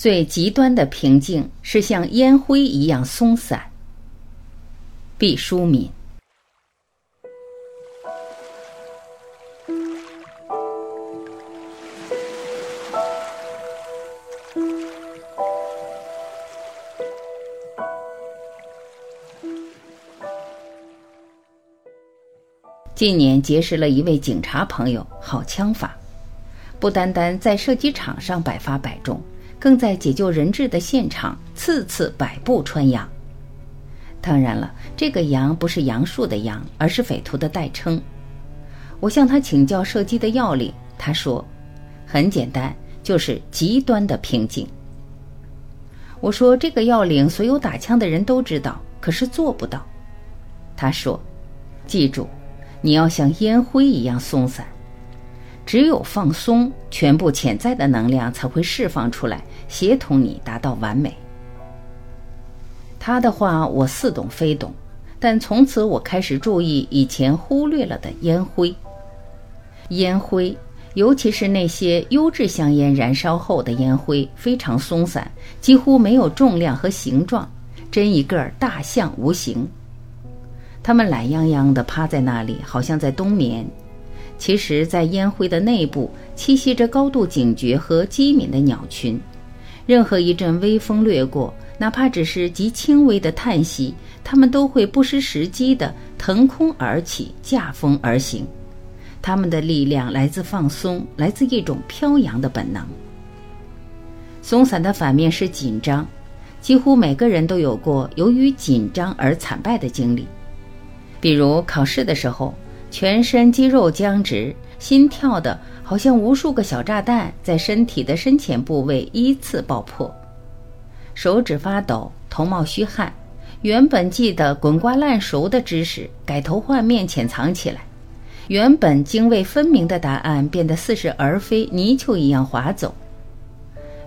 最极端的平静是像烟灰一样松散。毕淑敏。近年结识了一位警察朋友，好枪法，不单单在射击场上百发百中，更在解救人质的现场次次百步穿杨。当然了，这个“杨”不是杨树的“杨”，而是匪徒的代称。我向他请教射击的要领，他说：“很简单，就是极端的平静。”我说：“这个要领，所有打枪的人都知道，可是做不到。”他说：“记住。”你要像烟灰一样松散，只有放松，全部潜在的能量才会释放出来，协同你达到完美。他的话我似懂非懂，但从此我开始注意以前忽略了的烟灰。烟灰，尤其是那些优质香烟燃烧后的烟灰，非常松散，几乎没有重量和形状，真一个大象无形。他们懒洋洋地趴在那里，好像在冬眠。其实，在烟灰的内部栖息着高度警觉和机敏的鸟群。任何一阵微风掠过，哪怕只是极轻微的叹息，它们都会不失时机地腾空而起，驾风而行。它们的力量来自放松，来自一种飘扬的本能。松散的反面是紧张，几乎每个人都有过由于紧张而惨败的经历。比如考试的时候，全身肌肉僵直，心跳的好像无数个小炸弹在身体的深浅部位依次爆破，手指发抖，头冒虚汗，原本记得滚瓜烂熟的知识改头换面潜藏起来，原本泾渭分明的答案变得似是而非，泥鳅一样滑走。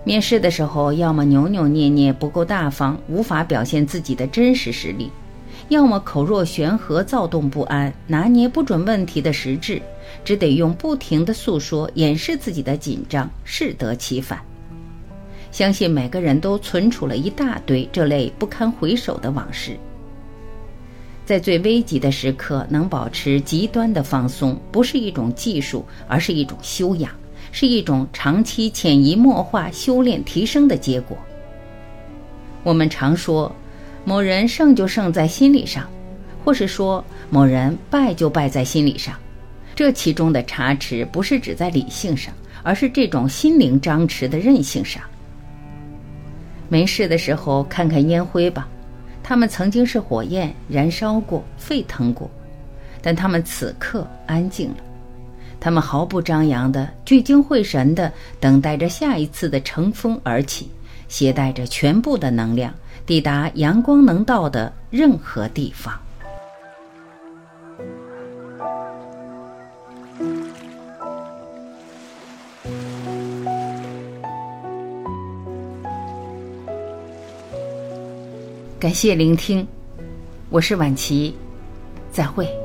面试的时候，要么扭扭捏捏不够大方，无法表现自己的真实实力。要么口若悬河、躁动不安，拿捏不准问题的实质，只得用不停的诉说掩饰自己的紧张，适得其反。相信每个人都存储了一大堆这类不堪回首的往事。在最危急的时刻，能保持极端的放松，不是一种技术，而是一种修养，是一种长期潜移默化修炼提升的结果。我们常说。某人胜就胜在心理上，或是说某人败就败在心理上，这其中的差池不是指在理性上，而是这种心灵张弛的韧性上。没事的时候看看烟灰吧，它们曾经是火焰，燃烧过，沸腾过，但它们此刻安静了，它们毫不张扬的聚精会神的等待着下一次的乘风而起，携带着全部的能量。抵达阳光能到的任何地方。感谢聆听，我是晚琪，再会。